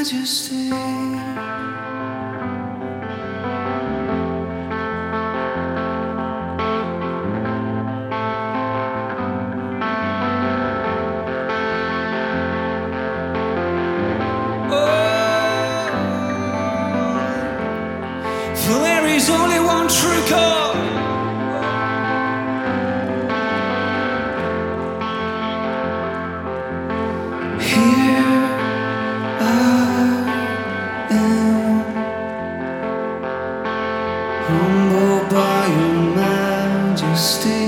majesty. Oh, For there is only one true God. Humbled by your majesty,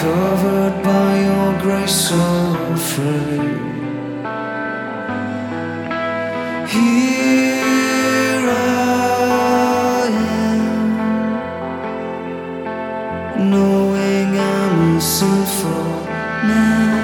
covered by your grace so free. Here I am, knowing I'm a sinful man,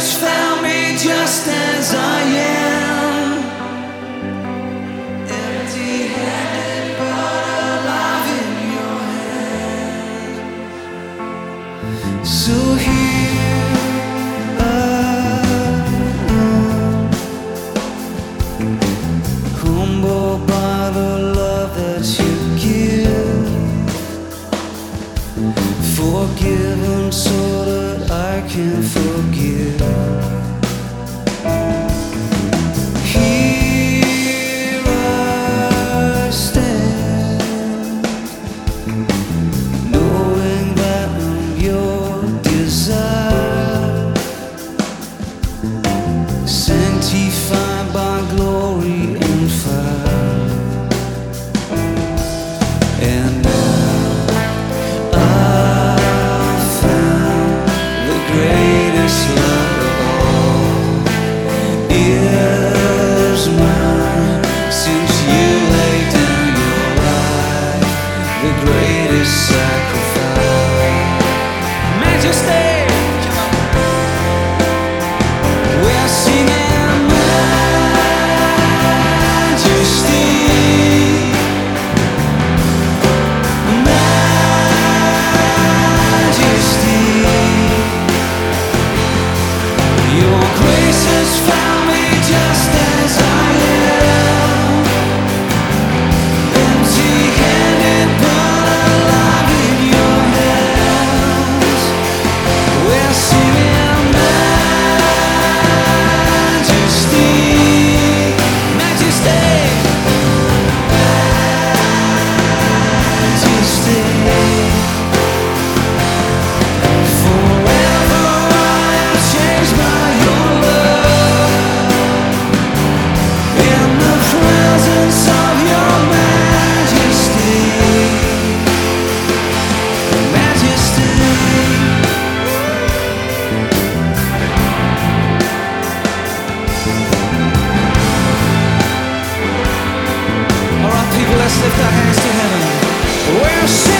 grace found me just as I am. Empty handed, but alive in your hand. So here I am, humbled by the love that you give forgiven so that I can forgive. Found the greatest. I'll